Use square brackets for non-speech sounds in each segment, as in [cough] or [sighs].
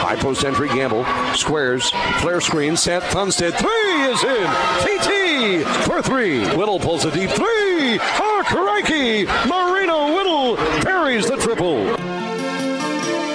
High post entry gamble. Squares. Flare screen. Set. Thunstead. Three is in. TT for three. Whittle pulls a deep three. Oh, crikey. Marina Whittle parries the triple.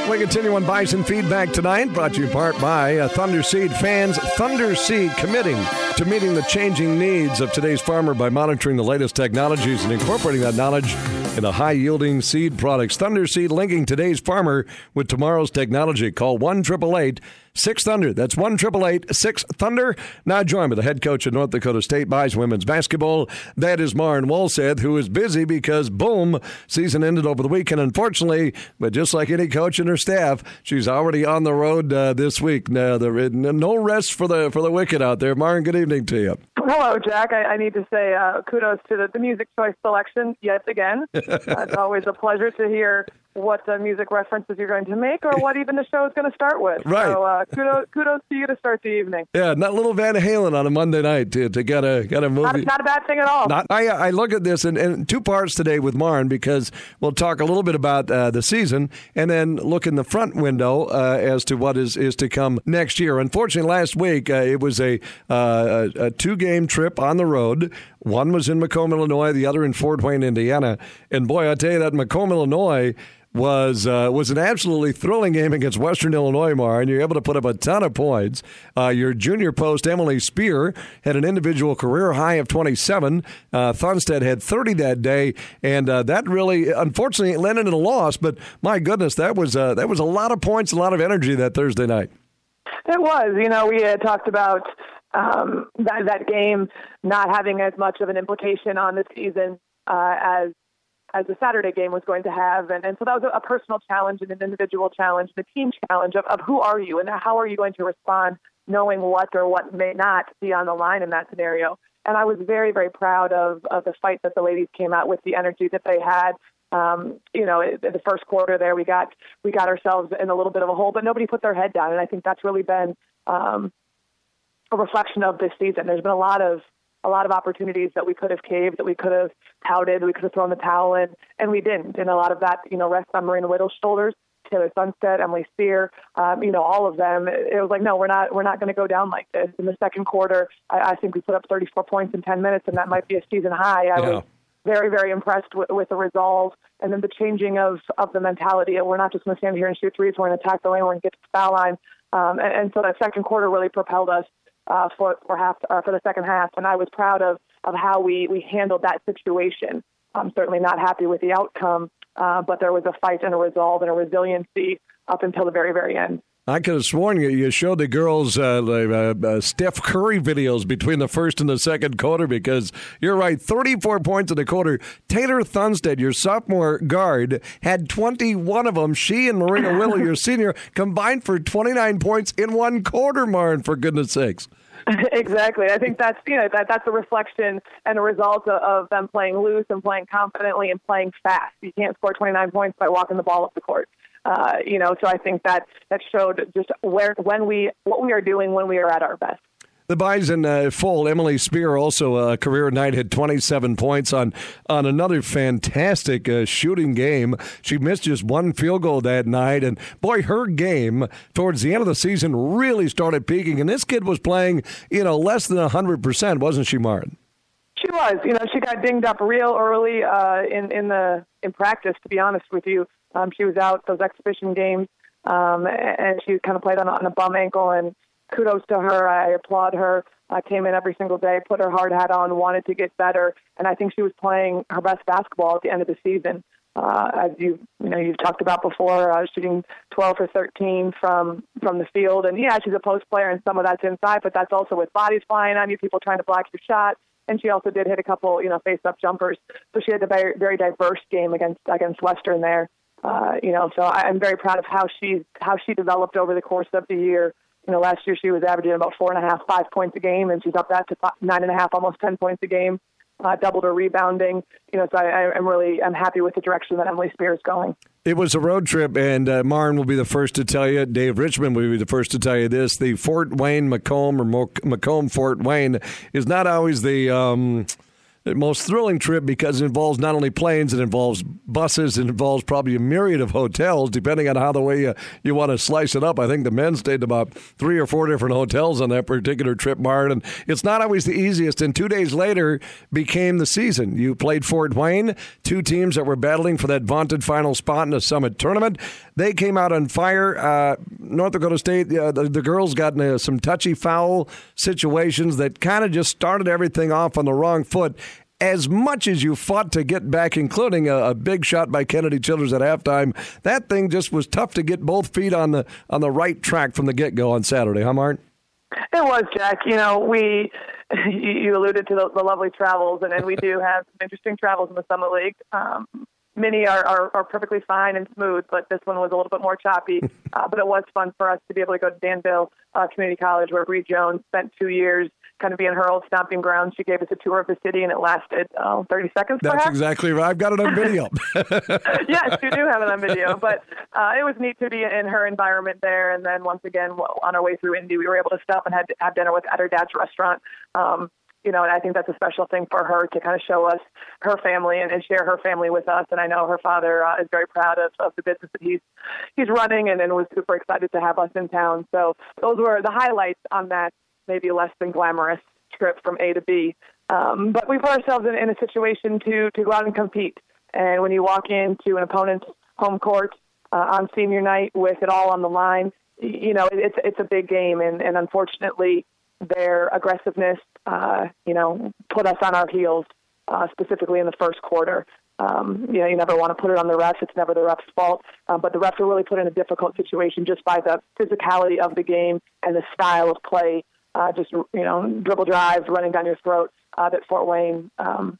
We continue on Bison Feedback tonight, brought to you in part by uh, fans. Thunder Seed committing to meeting the changing needs of today's farmer by monitoring the latest technologies and incorporating that knowledge into high yielding seed products. Thunder Seed linking today's farmer with tomorrow's technology. Call 1 888 6 Thunder. That's 1 888 6 Thunder. Now joined by the head coach of North Dakota State Buys women's basketball. That is Maren Walseth, who is busy because, boom, season ended over the weekend, unfortunately. But just like any coach and her staff, she's already on the road uh, this week. Now, there, no rest for the for the wicked out there. Maren, good evening to you. [laughs] Hello, Jack. I, I need to say uh, kudos to the, the music choice selection yet again. [laughs] uh, it's always a pleasure to hear what uh, music references you're going to make or what even the show is going to start with. Right. So uh, kudos, kudos to you to start the evening. Yeah, not little Van Halen on a Monday night to, to get a get a movie. Not, not a bad thing at all. Not, I I look at this in, in two parts today with Maren because we'll talk a little bit about uh, the season and then look in the front window uh, as to what is is to come next year. Unfortunately, last week uh, it was a, uh, a, a two game trip on the road. One was in Macomb, Illinois, the other in Fort Wayne, Indiana. And boy, I tell you that Macomb, Illinois was uh, was an absolutely thrilling game against Western Illinois, Mar, and you're able to put up a ton of points. Uh, your junior post, Emily Spear, had an individual career high of 27. Uh, Thunstead had 30 that day, and uh, that really, unfortunately, landed in a loss. But my goodness, that was uh, that was a lot of points, a lot of energy that Thursday night. It was. You know, we had talked about um, that that game not having as much of an implication on the season uh, as as the Saturday game was going to have. And, and so that was a, a personal challenge and an individual challenge, the team challenge of, of who are you and how are you going to respond knowing what or what may not be on the line in that scenario. And I was very, very proud of, of the fight that the ladies came out with, the energy that they had. Um, you know, in the first quarter there, we got we got ourselves in a little bit of a hole, but nobody put their head down, and I think that's really been um, a reflection of this season. There's been a lot of a lot of opportunities that we could have caved, that we could have touted, we could have thrown the towel in, and we didn't. And a lot of that, you know, rests on Marina Whittle's shoulders. Taylor Thunstead, Emily Spear, um, you know, all of them. It was like, no, we're not, we're not going to go down like this. In the second quarter, I, I think we put up 34 points in 10 minutes, and that might be a season high. I yeah. was very, very impressed with, with the resolve and then the changing of of the mentality. We're not just going to stand here and shoot threes. We're going to attack the lane. We're going to get to the foul line. Um, and, and so that second quarter really propelled us uh, for for half uh, for the second half, and I was proud of of how we we handled that situation. I'm certainly not happy with the outcome, uh, but there was a fight and a resolve and a resiliency up until the very very end. I could have sworn you, you showed the girls uh, uh, uh, Steph Curry videos between the first and the second quarter because you're right, 34 points in the quarter. Taylor Thunstead, your sophomore guard, had 21 of them. She and Marina [coughs] Whittle, your senior, combined for 29 points in one quarter, Maren, for goodness sakes. [laughs] exactly. I think that's you know that that's a reflection and a result of, of them playing loose and playing confidently and playing fast. You can't score 29 points by walking the ball up the court. Uh, you know, so I think that that showed just where when we what we are doing when we are at our best. The Bison uh, full. Emily Spear also a uh, career night had 27 points on on another fantastic uh, shooting game. She missed just one field goal that night, and boy, her game towards the end of the season really started peaking. And this kid was playing, you know, less than 100 percent, wasn't she, Martin? She was. You know, she got dinged up real early uh, in in the in practice. To be honest with you, um, she was out those exhibition games, um, and she kind of played on, on a bum ankle. And kudos to her. I applaud her. I came in every single day, put her hard hat on, wanted to get better, and I think she was playing her best basketball at the end of the season. Uh, as you you know you've talked about before, uh, shooting 12 or 13 from from the field, and yeah, she's a post player, and some of that's inside, but that's also with bodies flying on you, people trying to block your shot and she also did hit a couple, you know, face-up jumpers. So she had a very, very diverse game against against Western there. Uh, you know, so I'm very proud of how she how she developed over the course of the year. You know, last year she was averaging about four and a half, five points a game, and she's up that to five, nine and a half, almost ten points a game. Uh, doubled her rebounding. You know, so I, I'm really I'm happy with the direction that Emily Spears is going. It was a road trip, and uh, Maren will be the first to tell you. Dave Richmond will be the first to tell you this: the Fort Wayne Macomb or Macomb Fort Wayne is not always the. Um, most thrilling trip because it involves not only planes, it involves buses. It involves probably a myriad of hotels, depending on how the way you, you want to slice it up. I think the men stayed about three or four different hotels on that particular trip, Marn. And it's not always the easiest. And two days later became the season. You played Fort Wayne, two teams that were battling for that vaunted final spot in the Summit tournament. They came out on fire. Uh, North Dakota State, uh, the, the, girls got into some touchy foul situations that kind of just started everything off on the wrong foot as much as you fought to get back, including a, a, big shot by Kennedy Childers at halftime, that thing just was tough to get both feet on the on the right track from the get go on Saturday, huh, Martin? It was, Jack. You know, we [laughs] you alluded to the, the lovely travels, and, and we do [laughs] have some interesting travels in the Summit League. Um, many are, are, are perfectly fine and smooth, but this one was a little bit more choppy. [laughs] Uh, but it was fun for us to be able to go to Danville uh, Community College, where Bree Jones spent two years kind of being her old stomping ground. She gave us a tour of the city, and it lasted uh, 30 seconds. That's perhaps. exactly right. I've got it on video. [laughs] [laughs] yes, you do have it on video. But uh, it was neat to be in her environment there. And then once again, on our way through Indy, we were able to stop and have, have dinner with at her dad's restaurant. Um, you know, and I think that's a special thing for her to kind of show us her family and, and share her family with us. And I know her father uh, is very proud of, of the business that he's he's running, and, and was super excited to have us in town. So those were the highlights on that maybe less than glamorous trip from A to B. Um, but we put ourselves in, in a situation to to go out and compete. And when you walk into an opponent's home court uh, on senior night with it all on the line, you know it's it's a big game. And, and unfortunately, their aggressiveness, uh, you know, put us on our heels, uh, specifically in the first quarter. Um, you know, you never want to put it on the refs. It's never the refs' fault. Um, but the refs are really put in a difficult situation just by the physicality of the game and the style of play. Uh, just you know, dribble drives, running down your throat. Uh, that Fort Wayne um,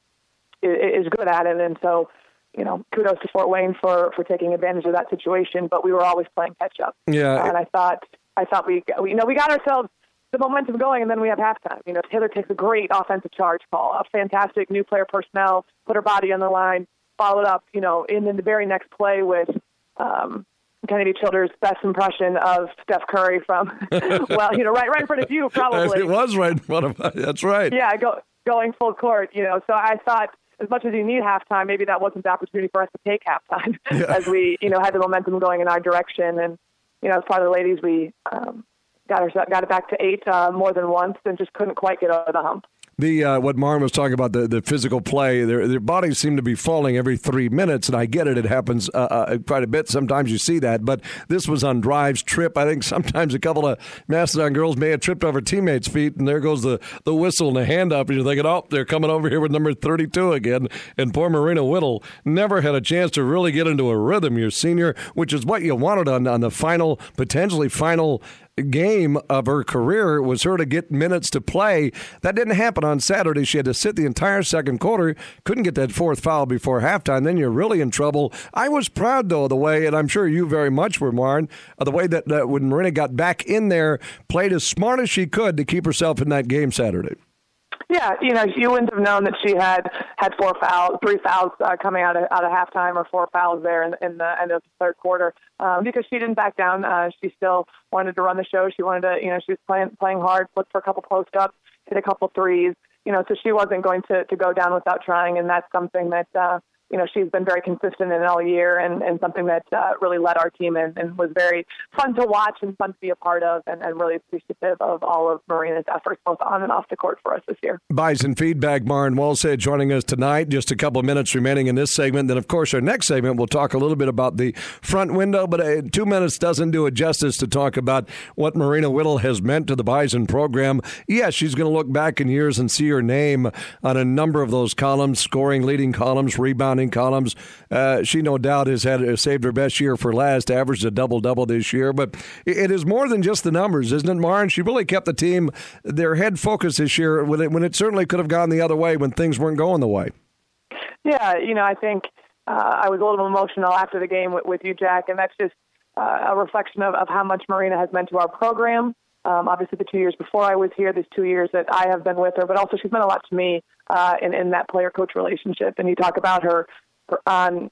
is, is good at it, and so you know, kudos to Fort Wayne for for taking advantage of that situation. But we were always playing catch up. Yeah, and I thought I thought we, we you know we got ourselves the momentum going, and then we have halftime. You know, Taylor takes a great offensive charge call, a fantastic new player personnel, put her body on the line, followed up, you know, in, in the very next play with um, Kennedy Childers' best impression of Steph Curry from, [laughs] well, you know, right, right in front of you, probably. [laughs] It was right in front of. That's right. Yeah, go, going full court. You know, so I thought as much as you need halftime, maybe that wasn't the opportunity for us to take halftime [laughs] yeah. as we, you know, had the momentum going in our direction. And you know, as part of the ladies, we um, got her got it back to eight uh, more than once, and just couldn't quite get over the hump. The uh, what Marn was talking about the, the physical play, their their bodies seem to be falling every three minutes, and I get it; it happens uh, uh, quite a bit. Sometimes you see that, but this was on drives trip. I think [laughs] sometimes a couple of Mastodon girls may have tripped over teammates' feet, and there goes the, the whistle and the hand up, and you're thinking, oh, they're coming over here with number 32 again. And poor Marina Whittle never had a chance to really get into a rhythm. Your senior, which is what you wanted on on the final, potentially final game of her career was her to get minutes to play. That didn't happen on Saturday. She had to sit the entire second quarter, couldn't get that fourth foul before halftime. Then you're really in trouble. I was proud, though, of the way, and I'm sure you very much were, Marn, of the way that, that when Marina got back in there, played as smart as she could to keep herself in that game Saturday. Yeah, you know, you wouldn't have known that she had had four fouls, three fouls uh, coming out of out of halftime, or four fouls there in, in the end of the third quarter, um, because she didn't back down. Uh, she still wanted to run the show. She wanted to, you know, she was playing playing hard, looked for a couple post ups, hit a couple threes, you know, so she wasn't going to to go down without trying, and that's something that. uh you know, she's been very consistent in all year and, and something that uh, really led our team and, and was very fun to watch and fun to be a part of and, and really appreciative of all of Marina's efforts both on and off the court for us this year. Bison feedback, Marn Walseth joining us tonight. Just a couple of minutes remaining in this segment. Then, of course, our next segment, we'll talk a little bit about the front window, but uh, two minutes doesn't do it justice to talk about what Marina Whittle has meant to the Bison program. Yes, she's going to look back in years and see her name on a number of those columns, scoring, leading columns, rebounding columns. Uh, she no doubt has had saved her best year for last, averaged a double double this year. But it is more than just the numbers, isn't it, Marn? She really kept the team their head focused this year when it, when it certainly could have gone the other way when things weren't going the way. Yeah, you know, I think uh, I was a little emotional after the game with, with you, Jack, and that's just uh, a reflection of, of how much Marina has meant to our program. Um, obviously, the two years before I was here, there's two years that I have been with her, but also she's meant a lot to me uh, in, in that player coach relationship. And you talk about her, on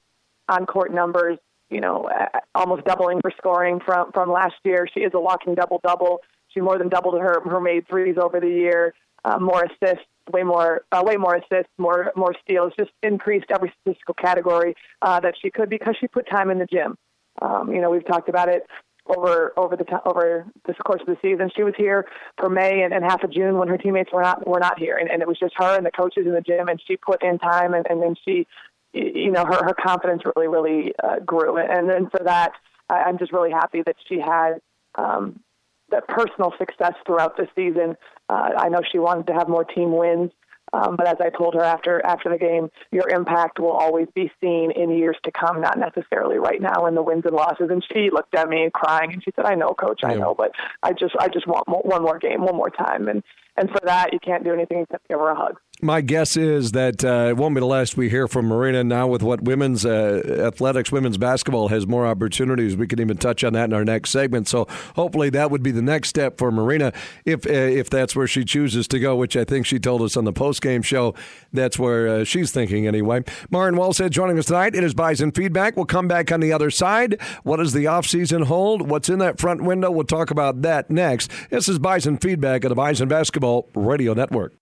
on court numbers, you know, almost doubling her scoring from from last year. She is a walking double double. She more than doubled her her made threes over the year. uh, more assists, way more, uh, way more assists, more more steals, just increased every statistical category uh, that she could because she put time in the gym. Um, you know, we've talked about it over over the over the course of the season. She was here for May and, and half of June when her teammates were not were not here, and, and it was just her and the coaches in the gym, and she put in time, and, and then she, you know, her her confidence really really uh, grew, and then for that, I, I'm just really happy that she had. Um, that personal success throughout the season. Uh, I know she wanted to have more team wins, um, but as I told her after after the game, your impact will always be seen in years to come, not necessarily right now in the wins and losses. And she looked at me crying, and she said, "I know, coach, I know, but I just I just want more, one more game, one more time." And and for that, you can't do anything except give her a hug. My guess is that uh, it won't be the last we hear from Marina now with what women's uh, athletics, women's basketball has more opportunities. We can even touch on that in our next segment. So hopefully that would be the next step for Marina if uh, if that's where she chooses to go, which I think she told us on the post game show. That's where uh, she's thinking anyway. Maren Walseth joining us tonight. It is Bison Feedback. We'll come back on the other side. What does the offseason hold? What's in that front window? We'll talk about that next. This is Bison Feedback of the Bison Basketball Radio Network.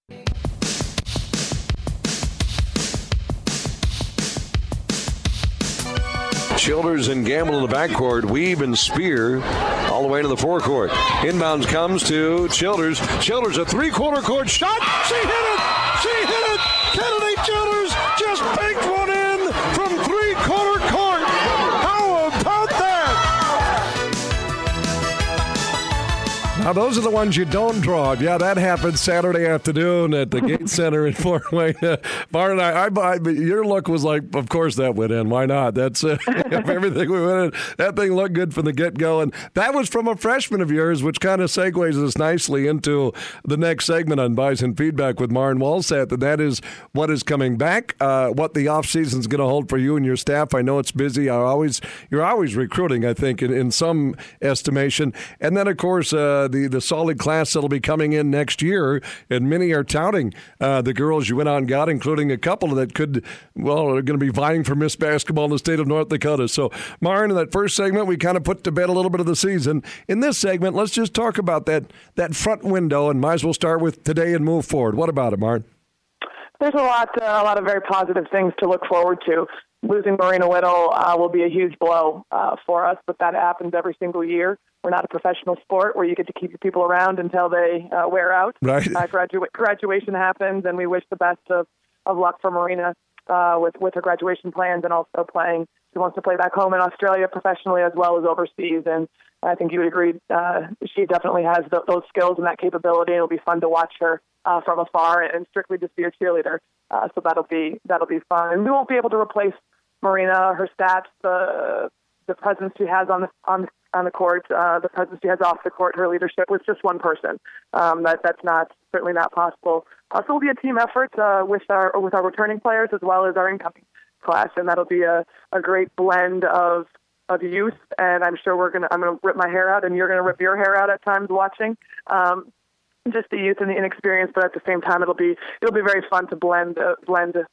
Childers and Gamble in the backcourt. Weave and Spear all the way to the forecourt. Inbounds comes to Childers. Childers a three-quarter court shot. She hit it. She hit it. Now, those are the ones you don't draw. Yeah, that happened Saturday afternoon at the [laughs] Gate Center in Fort Wayne. Uh, Bart and I, I, I, your look was like, of course that went in. Why not? That's uh, [laughs] [laughs] everything we went in. That thing looked good from the get go. And that was from a freshman of yours, which kind of segues us nicely into the next segment on Bison Feedback with Maren Walseth. And that is what is coming back, uh, what the offseason is going to hold for you and your staff. I know it's busy. You're always, you're always recruiting, I think, in, in some estimation. And then, of course, uh, the, the solid class that'll be coming in next year. And many are touting uh, the girls you went and got, including a couple that could, well, are going to be vying for Miss Basketball in the state of North Dakota. So, Maren, in that first segment, we kind of put to bed a little bit of the season. In this segment, let's just talk about that, that front window and might as well start with today and move forward. What about it, Maren? There's a lot, uh, a lot of very positive things to look forward to. Losing Marina Whittle uh, will be a huge blow uh, for us, but that happens every single year. We're not a professional sport where you get to keep your people around until they uh, wear out. Right. Uh, gradua- graduation happens, and we wish the best of, of luck for Marina uh, with with her graduation plans and also playing. She wants to play back home in Australia professionally as well as overseas, and I think you would agree uh, she definitely has th- those skills and that capability. It'll be fun to watch her uh, from afar and strictly just be a cheerleader. Uh, so that'll be that'll be fun. We won't be able to replace Marina, her stats, the the presence she has on the on on the court, uh, the presence she has off the court, her leadership with just one person. Um, that that's not certainly not possible. Uh, so it'll be a team effort uh, with our with our returning players as well as our incoming class, and that'll be a, a great blend of of youth. And I'm sure we're gonna I'm gonna rip my hair out, and you're gonna rip your hair out at times watching. Um, just the youth and the inexperience, but at the same time, it'll be it'll be very fun to blend uh, blend the,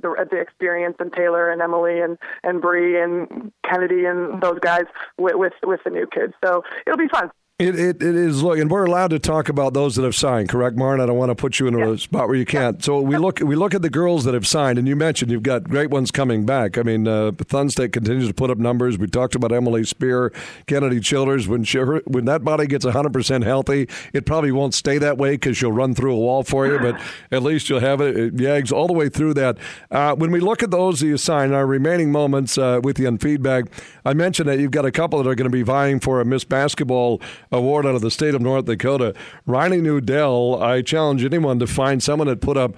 the experience and Taylor and Emily and and Bree and Kennedy and those guys with with, with the new kids. So it'll be fun. It, it, it is look, and we're allowed to talk about those that have signed, correct, Maren? I don't want to put you in a spot where you can't. So we look we look at the girls that have signed, and you mentioned you've got great ones coming back. I mean, uh, Thunstead continues to put up numbers. We talked about Emily Spear, Kennedy Childers. When she, when that body gets 100 percent healthy, it probably won't stay that way because she'll run through a wall for you. But [sighs] at least you'll have it, it yags all the way through that. Uh, when we look at those that you signed, our remaining moments uh, with you on feedback, I mentioned that you've got a couple that are going to be vying for a Miss Basketball award out of the state of North Dakota. Riley Newdell, I challenge anyone to find someone that put up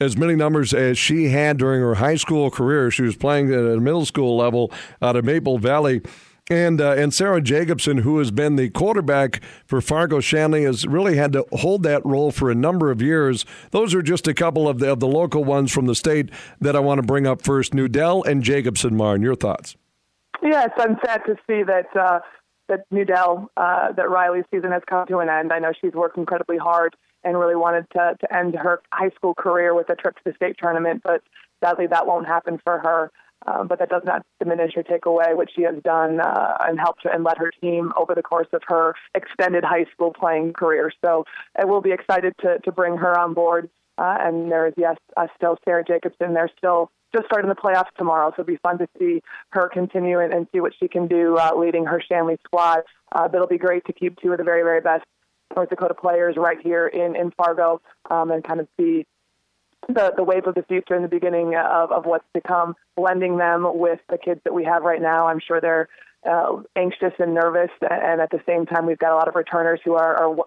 as many numbers as she had during her high school career. She was playing at a middle school level out of Maple Valley. And uh, and Sarah Jacobson, who has been the quarterback for Fargo Shanley, has really had to hold that role for a number of years. Those are just a couple of the, of the local ones from the state that I want to bring up first. Newdell and Jacobson, Maren, your thoughts? Yes, I'm sad to see that uh, that Newdell, uh, that Riley's season has come to an end. I know she's worked incredibly hard and really wanted to, to end her high school career with a trip to the state tournament, but sadly that won't happen for her. Um, but that does not diminish or take away what she has done uh, and helped and led her team over the course of her extended high school playing career. So I will be excited to, to bring her on board. Uh, and there is, yes, uh, still Sarah Jacobson. There's still just starting the playoffs tomorrow, so it'll be fun to see her continue and, and see what she can do uh, leading her Shanley squad. Uh, but it'll be great to keep two of the very, very best North Dakota players right here in, in Fargo um, and kind of see the, the wave of the future in the beginning of, of what's to come, blending them with the kids that we have right now. I'm sure they're uh, anxious and nervous, and at the same time, we've got a lot of returners who are, are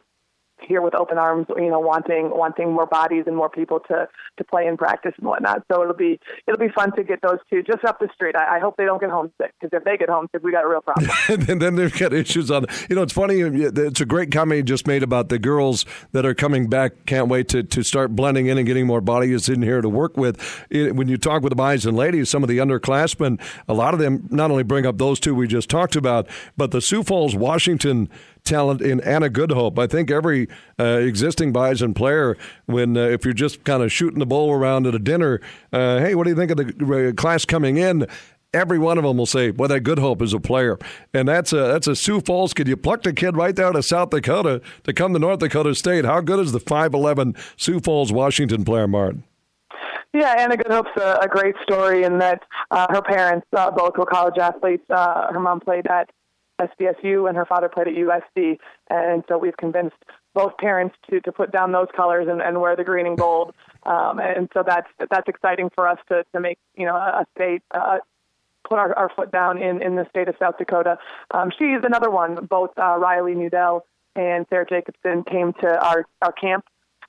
here with open arms, you know, wanting wanting more bodies and more people to to play and practice and whatnot. So it'll be it'll be fun to get those two just up the street. I, I hope they don't get homesick because if they get homesick, we got a real problem. [laughs] and then they've got issues on. You know, it's funny. It's a great comment you just made about the girls that are coming back. Can't wait to to start blending in and getting more bodies in here to work with. When you talk with the guys and ladies, some of the underclassmen, a lot of them not only bring up those two we just talked about, but the Sioux Falls, Washington talent in Anna Goodhope. I think every uh, existing Bison player, when uh, if you're just kind of shooting the bowl around at a dinner, uh, hey, what do you think of the uh, class coming in? Every one of them will say, "Well, that Goodhope is a player," and that's a that's a Sioux Falls kid. You plucked a kid right there out of South Dakota to come to North Dakota State. How good is the five eleven Sioux Falls Washington player, Martin? Yeah, Anna Goodhope's a, a great story in that uh, her parents uh, both were college athletes. Uh, her mom played at SDSU and her father played at USC. And so we've convinced both parents to, to put down those colors and, and wear the green and gold. Um, and so that's that's exciting for us to, to make you know a state uh, put our, our foot down in, in the state of South Dakota. Um, she's another one. Both uh, Riley Nudell and Sarah Jacobson came to our our camp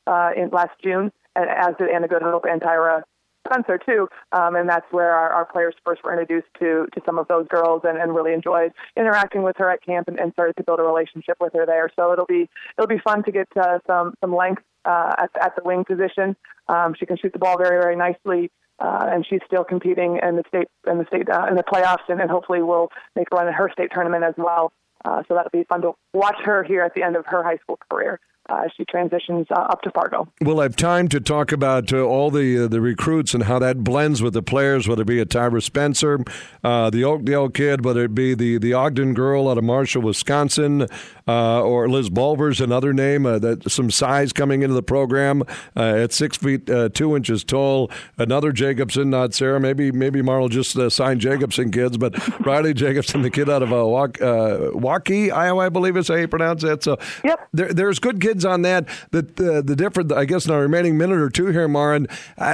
uh, in last June, and as did Anna Goodhope and Tyra Spencer too, um, and that's where our, our players first were introduced to to some of those girls and, and really enjoyed interacting with her at camp and, and started to build a relationship with her there. So it'll be it'll be fun to get uh, some some length uh, at at the wing position. Um, she can shoot the ball very very nicely. Uh, and she's still competing in the state in the state uh, in the playoffs, and, and hopefully will make a run in her state tournament as well. Uh, so that'll be fun to watch her here at the end of her high school career uh, she transitions uh, up to Fargo. We'll have time to talk about uh, all the uh, the recruits and how that blends with the players, whether it be a Tyra Spencer, uh, the Oakdale kid, whether it be the, the Ogden girl out of Marshall, Wisconsin, uh, or Liz Bulver's another name, that some size coming into the program at six feet two inches tall. Another Jacobson, not Sarah. Maybe maybe Marl just signed Jacobson kids, but [laughs] Riley Jacobson, the kid out of uh, Waukee, Iowa, I believe is how you pronounce that. So yep. there, there's good kids on that. That the, the different, I guess, in our remaining minute or two here, Marin,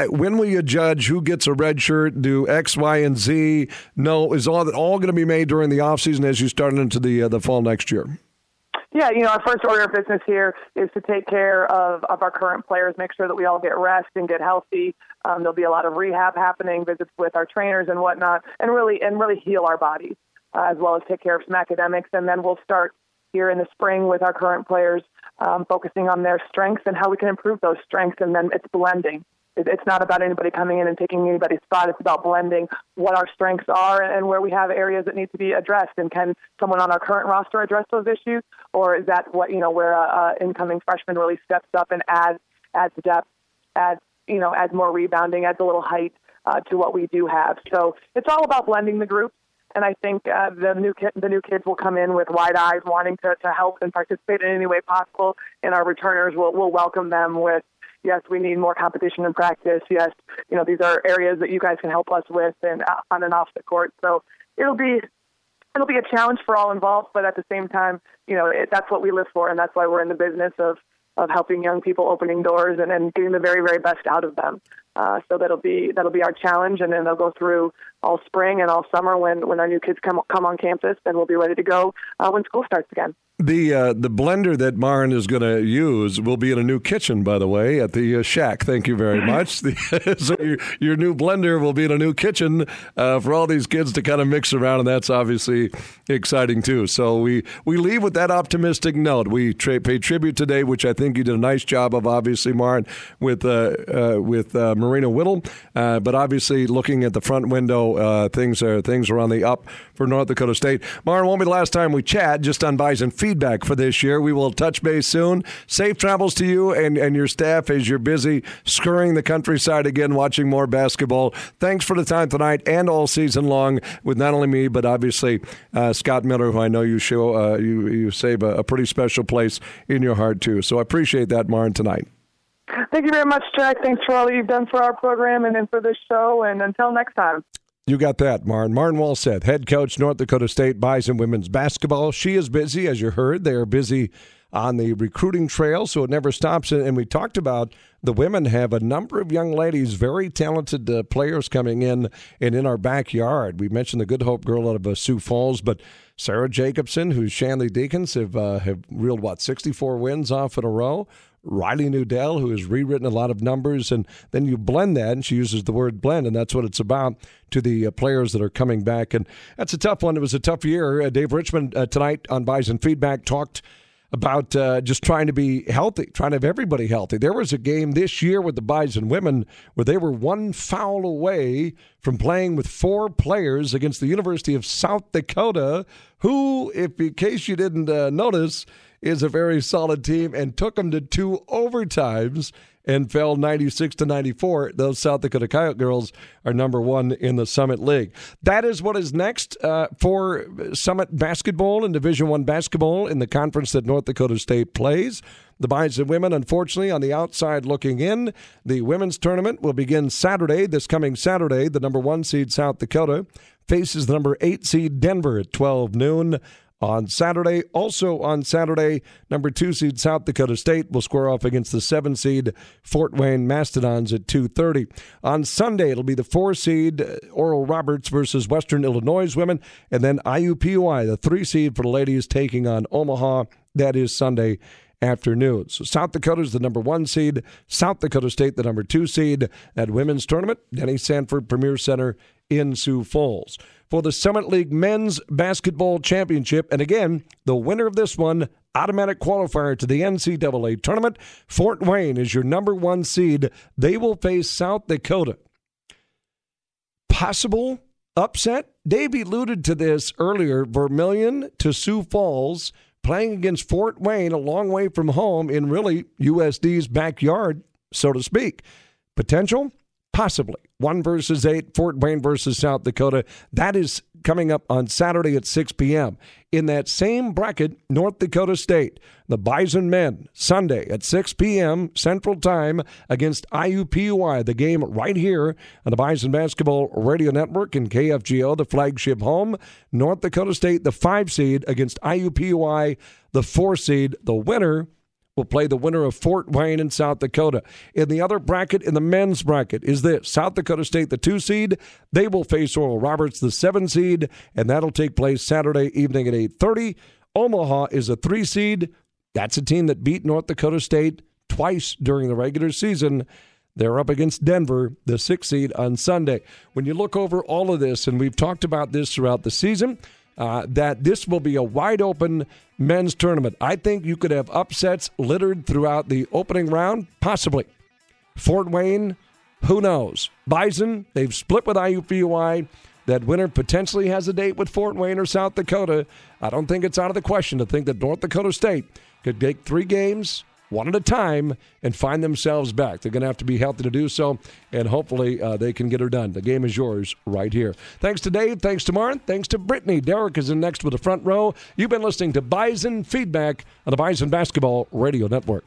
when will you judge who gets a red shirt? Do X, Y, and Z? No, is all that all going to be made during the offseason as you start into the uh, the fall next year? Yeah, you know, our first order of business here is to take care of, of our current players, make sure that we all get rest and get healthy. Um, there'll be a lot of rehab happening, visits with our trainers and whatnot, and really and really heal our bodies uh, as well as take care of some academics. And then we'll start here in the spring with our current players um, focusing on their strengths and how we can improve those strengths. And then it's blending. It's not about anybody coming in and taking anybody's spot. It's about blending what our strengths are and where we have areas that need to be addressed. And can someone on our current roster address those issues, or is that what you know where a, a incoming freshman really steps up and adds adds depth, adds you know adds more rebounding, adds a little height uh, to what we do have. So it's all about blending the groups and I think uh, the new ki- the new kids will come in with wide eyes, wanting to, to help and participate in any way possible. And our returners will will welcome them with, yes, we need more competition and practice. Yes, you know these are areas that you guys can help us with, and uh, on and off the court. So it'll be it'll be a challenge for all involved, but at the same time, you know it, that's what we live for, and that's why we're in the business of of helping young people opening doors and, and getting the very very best out of them. Uh, so that'll be that'll be our challenge, and then they'll go through all spring and all summer when when our new kids come come on campus, and we'll be ready to go uh, when school starts again. The uh, the blender that Marin is going to use will be in a new kitchen, by the way, at the uh, shack. Thank you very [laughs] much. the, [laughs] so your, your, new blender will be in a new kitchen uh, for all these kids to kind of mix around, and that's obviously exciting too. So we we leave with that optimistic note. We tra- pay tribute today, which I think you did a nice job of, obviously, Marin, with uh, uh, with uh, Marina Whittle. Uh, but obviously, looking at the front window, uh, things are things are on the up for North Dakota State. Marn, won't be the last time we chat. Just on Bison feedback for this year. We will touch base soon. Safe travels to you and, and your staff as you're busy scurrying the countryside again, watching more basketball. Thanks for the time tonight and all season long with not only me but obviously uh, Scott Miller, who I know you show uh, you you save a, a pretty special place in your heart too. So I appreciate that, Marn, tonight. Thank you very much, Jack. Thanks for all that you've done for our program and then for this show. And until next time. You got that, Marn. Marn Walseth, head coach, North Dakota State Bison women's basketball. She is busy, as you heard. They are busy on the recruiting trail, so it never stops. And we talked about the women have a number of young ladies, very talented uh, players coming in and in our backyard. We mentioned the Goodhope girl out of uh, Sioux Falls, but Sarah Jacobson, who's Shanley Deacons, have uh, have reeled what 64 wins off in a row. Riley Newdell, who has rewritten a lot of numbers, and then you blend that, and she uses the word blend, and that's what it's about to the uh, players that are coming back. And that's a tough one. It was a tough year. Uh, Dave Richmond uh, tonight on Bison Feedback talked about uh, just trying to be healthy, trying to have everybody healthy. There was a game this year with the Bison women where they were one foul away from playing with four players against the University of South Dakota, who, if in case you didn't uh, notice, is a very solid team and took them to two overtimes and fell 96 to 94. Those South Dakota Coyote girls are number one in the Summit League. That is what is next uh, for Summit basketball and Division One basketball in the conference that North Dakota State plays. The Bison women, unfortunately, on the outside looking in. The women's tournament will begin Saturday, this coming Saturday. The number one seed South Dakota faces the number eight seed Denver at 12 noon on Saturday. Also on Saturday, number two seed South Dakota State will square off against the seven seed Fort Wayne Mastodons at 2:30. On Sunday, it'll be the four seed uh, Oral Roberts versus Western Illinois women, and then IUPUI, the three seed for the ladies, taking on Omaha. That is Sunday afternoon. So South Dakota is the number one seed, South Dakota State the number two seed at women's tournament. Denny Sanford Premier Center in Sioux Falls for the Summit League Men's Basketball Championship. And again, the winner of this one, automatic qualifier to the NCAA tournament. Fort Wayne is your number one seed. They will face South Dakota. Possible upset? Dave alluded to this earlier. Vermillion to Sioux Falls playing against Fort Wayne, a long way from home in really USD's backyard, so to speak. Potential? Possibly. One versus eight, Fort Wayne versus South Dakota. That is coming up on Saturday at 6 p.m. In that same bracket, North Dakota State, the Bison men, Sunday at 6 p.m. Central Time against IUPUI. The game right here on the Bison Basketball Radio Network and KFGO, the flagship home. North Dakota State, the five seed against IUPUI, the four seed. The winner will play the winner of Fort Wayne and South Dakota. In the other bracket, in the men's bracket, is this South Dakota State, the two seed. They will face Oral Roberts, the seven seed, and that'll take place Saturday evening at 8:30. Omaha is a three seed. That's a team that beat North Dakota State twice during the regular season. They're up against Denver, the six seed, on Sunday. When you look over all of this, and we've talked about this throughout the season, uh, that this will be a wide open men's tournament. I think you could have upsets littered throughout the opening round, possibly. Fort Wayne, who knows? Bison, they've split with IUPUI. That winner potentially has a date with Fort Wayne or South Dakota. I don't think it's out of the question to think that North Dakota State could take three games one at a time and find themselves back. They're going to have to be healthy to do so, and hopefully uh, they can get her done. The game is yours right here. Thanks to Dave. Thanks to Martin. Thanks to Brittany. Derek is in next with the front row. You've been listening to Bison Feedback on the Bison Basketball Radio Network.